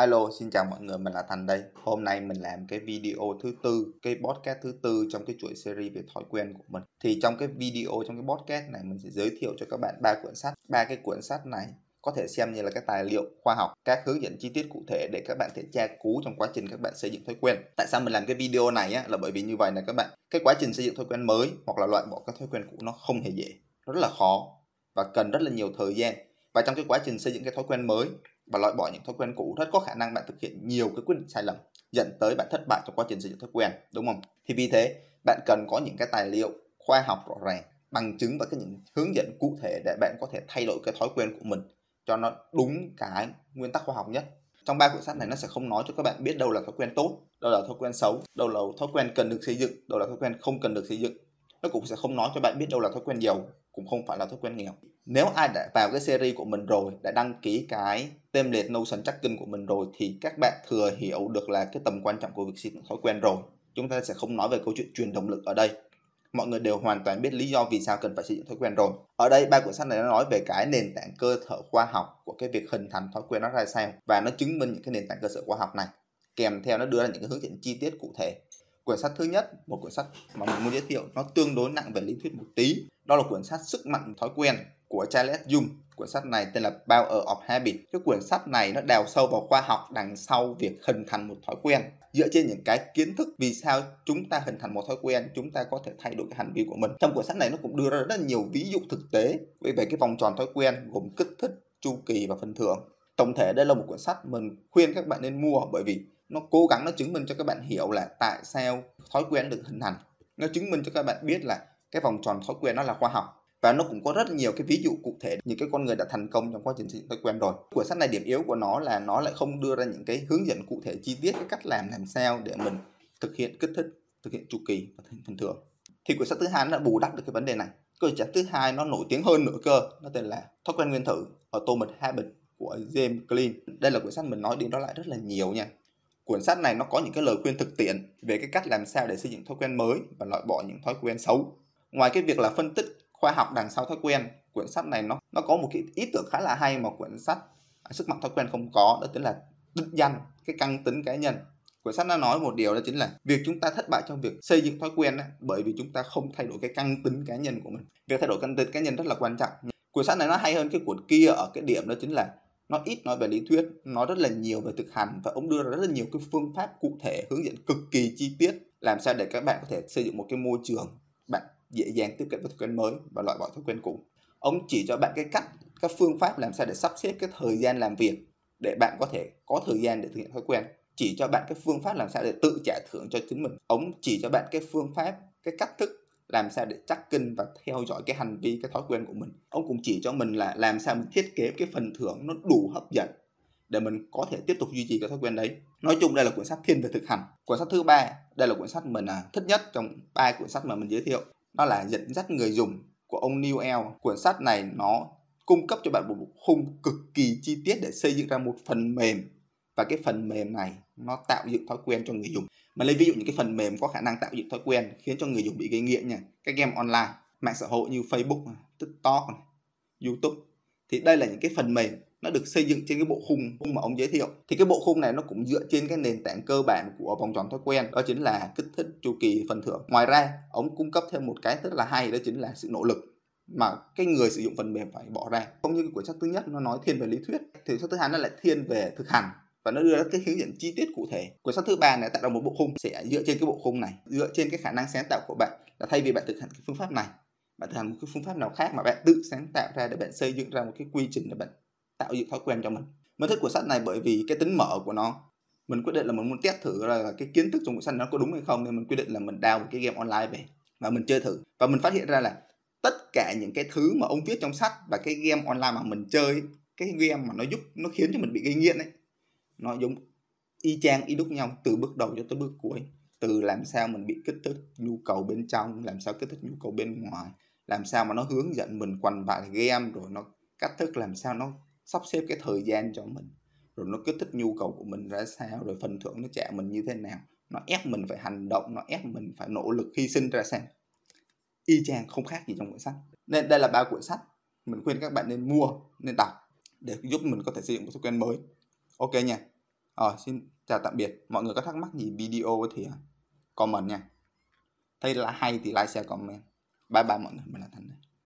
Alo, xin chào mọi người, mình là Thành đây. Hôm nay mình làm cái video thứ tư, cái podcast thứ tư trong cái chuỗi series về thói quen của mình. Thì trong cái video, trong cái podcast này mình sẽ giới thiệu cho các bạn ba cuốn sách. Ba cái cuốn sách này có thể xem như là cái tài liệu khoa học, các hướng dẫn chi tiết cụ thể để các bạn thể tra cứu trong quá trình các bạn xây dựng thói quen. Tại sao mình làm cái video này á, là bởi vì như vậy là các bạn, cái quá trình xây dựng thói quen mới hoặc là loại bỏ các thói quen cũ nó không hề dễ, nó rất là khó và cần rất là nhiều thời gian. Và trong cái quá trình xây dựng cái thói quen mới và loại bỏ những thói quen cũ. Rất có khả năng bạn thực hiện nhiều cái quyết định sai lầm, dẫn tới bạn thất bại trong quá trình xây dựng thói quen, đúng không? Thì vì thế, bạn cần có những cái tài liệu khoa học rõ ràng, bằng chứng và cái những hướng dẫn cụ thể để bạn có thể thay đổi cái thói quen của mình cho nó đúng cái nguyên tắc khoa học nhất. Trong ba cuốn sách này, nó sẽ không nói cho các bạn biết đâu là thói quen tốt, đâu là thói quen xấu, đâu là thói quen cần được xây dựng, đâu là thói quen không cần được xây dựng. Nó cũng sẽ không nói cho bạn biết đâu là thói quen giàu, cũng không phải là thói quen nghèo nếu ai đã vào cái series của mình rồi, đã đăng ký cái tem liệt Notion tracking của mình rồi, thì các bạn thừa hiểu được là cái tầm quan trọng của việc xây dựng thói quen rồi. Chúng ta sẽ không nói về câu chuyện truyền động lực ở đây. Mọi người đều hoàn toàn biết lý do vì sao cần phải xây dựng thói quen rồi. Ở đây, ba cuốn sách này nó nói về cái nền tảng cơ sở khoa học của cái việc hình thành thói quen nó ra sao, và nó chứng minh những cái nền tảng cơ sở khoa học này. Kèm theo, nó đưa ra những cái hướng dẫn chi tiết cụ thể. Quyển sách thứ nhất, một quyển sách mà mình muốn giới thiệu, nó tương đối nặng về lý thuyết một tí. Đó là quyển sách sức mạnh thói quen của Charles Jung. Cuốn sách này tên là Power of Habit. Cái quyển sách này nó đào sâu vào khoa học đằng sau việc hình thành một thói quen. Dựa trên những cái kiến thức vì sao chúng ta hình thành một thói quen, chúng ta có thể thay đổi cái hành vi của mình. Trong cuốn sách này nó cũng đưa ra rất là nhiều ví dụ thực tế về cái vòng tròn thói quen gồm kích thích, chu kỳ và phần thưởng. Tổng thể đây là một cuốn sách mình khuyên các bạn nên mua bởi vì nó cố gắng nó chứng minh cho các bạn hiểu là tại sao thói quen được hình thành. Nó chứng minh cho các bạn biết là cái vòng tròn thói quen nó là khoa học và nó cũng có rất nhiều cái ví dụ cụ thể, những cái con người đã thành công trong quá trình xây dựng thói quen rồi. Cuốn sách này điểm yếu của nó là nó lại không đưa ra những cái hướng dẫn cụ thể chi tiết cái cách làm làm sao để mình thực hiện kích thích, thực hiện chu kỳ và phần thưởng. Thì quyển sách thứ hai nó đã bù đắp được cái vấn đề này. Quyển sách thứ hai nó nổi tiếng hơn nữa cơ, nó tên là thói quen nguyên thử, Atomic Habit của James Clean. Đây là quyển sách mình nói đi đó lại rất là nhiều nha. Cuốn sách này nó có những cái lời khuyên thực tiễn về cái cách làm sao để xây dựng thói quen mới và loại bỏ những thói quen xấu. Ngoài cái việc là phân tích khoa học đằng sau thói quen, quyển sách này nó nó có một cái ý tưởng khá là hay mà quyển sách à, sức mạnh thói quen không có đó chính là đích danh cái căn tính cá nhân. Quyển sách nó nói một điều đó chính là việc chúng ta thất bại trong việc xây dựng thói quen đó, bởi vì chúng ta không thay đổi cái căn tính cá nhân của mình. Việc thay đổi căn tính cá nhân rất là quan trọng. Quyển sách này nó hay hơn cái cuốn kia ở cái điểm đó chính là nó ít nói về lý thuyết nó rất là nhiều về thực hành và ông đưa ra rất là nhiều cái phương pháp cụ thể hướng dẫn cực kỳ chi tiết làm sao để các bạn có thể xây dựng một cái môi trường bạn dễ dàng tiếp cận với thói quen mới và loại bỏ thói quen cũ. Ông chỉ cho bạn cái cách, các phương pháp làm sao để sắp xếp cái thời gian làm việc để bạn có thể có thời gian để thực hiện thói quen. Chỉ cho bạn cái phương pháp làm sao để tự trả thưởng cho chính mình. Ông chỉ cho bạn cái phương pháp, cái cách thức làm sao để chắc kinh và theo dõi cái hành vi, cái thói quen của mình. Ông cũng chỉ cho mình là làm sao mình thiết kế cái phần thưởng nó đủ hấp dẫn để mình có thể tiếp tục duy trì cái thói quen đấy. Nói chung đây là cuốn sách thiên về thực hành. Cuốn sách thứ ba, đây là cuốn sách mình à, thích nhất trong ba cuốn sách mà mình giới thiệu đó là dẫn dắt người dùng của ông Newell, Cuốn sách này nó cung cấp cho bạn một khung cực kỳ chi tiết để xây dựng ra một phần mềm. Và cái phần mềm này nó tạo dựng thói quen cho người dùng. Mà lấy ví dụ những cái phần mềm có khả năng tạo dựng thói quen khiến cho người dùng bị gây nghiện nha. Các game online mạng xã hội như Facebook TikTok YouTube. Thì đây là những cái phần mềm nó được xây dựng trên cái bộ khung mà ông giới thiệu. Thì cái bộ khung này nó cũng dựa trên cái nền tảng cơ bản của vòng tròn thói quen. Đó chính là kích thích chu kỳ phần thưởng. Ngoài ra, ông cung cấp thêm một cái rất là hay, đó chính là sự nỗ lực mà cái người sử dụng phần mềm phải bỏ ra. Không như cái cuốn sách thứ nhất, nó nói thiên về lý thuyết. Thì sách thứ hai nó lại thiên về thực hành và nó đưa ra cái hướng dẫn chi tiết cụ thể. Cuốn sách thứ ba này tạo ra một bộ khung sẽ dựa trên cái bộ khung này, dựa trên cái khả năng sáng tạo của bạn. Là thay vì bạn thực hành cái phương pháp này, bạn thực hành một cái phương pháp nào khác mà bạn tự sáng tạo ra để bạn xây dựng ra một cái quy trình để bạn tạo dựng thói quen cho mình. Mình thích cuốn sách này bởi vì cái tính mở của nó, mình quyết định là mình muốn test thử là cái kiến thức trong cuốn sách nó có đúng hay không, nên mình quyết định là mình download một cái game online về và mình chơi thử. Và mình phát hiện ra là tất cả những cái thứ mà ông viết trong sách và cái game online mà mình chơi, cái game mà nó giúp, nó khiến cho mình bị gây nghiện ấy, nó giống y chang y đúc nhau từ bước đầu cho tới bước cuối. Từ làm sao mình bị kích thích nhu cầu bên trong, làm sao kích thích nhu cầu bên ngoài, làm sao mà nó hướng dẫn mình quằn vài game, rồi nó cách thức làm sao nó sắp xếp cái thời gian cho mình rồi nó kích thích nhu cầu của mình ra sao rồi phần thưởng nó trả mình như thế nào nó ép mình phải hành động nó ép mình phải nỗ lực hy sinh ra sao y chang không khác gì trong quyển sách nên đây là ba quyển sách mình khuyên các bạn nên mua nên đọc để giúp mình có thể xây dựng một thói quen mới ok nha Ờ, xin chào tạm biệt. Mọi người có thắc mắc gì video thì comment nha. Thấy là hay thì like, share, comment. Bye bye mọi người. Mình là Thành. đây.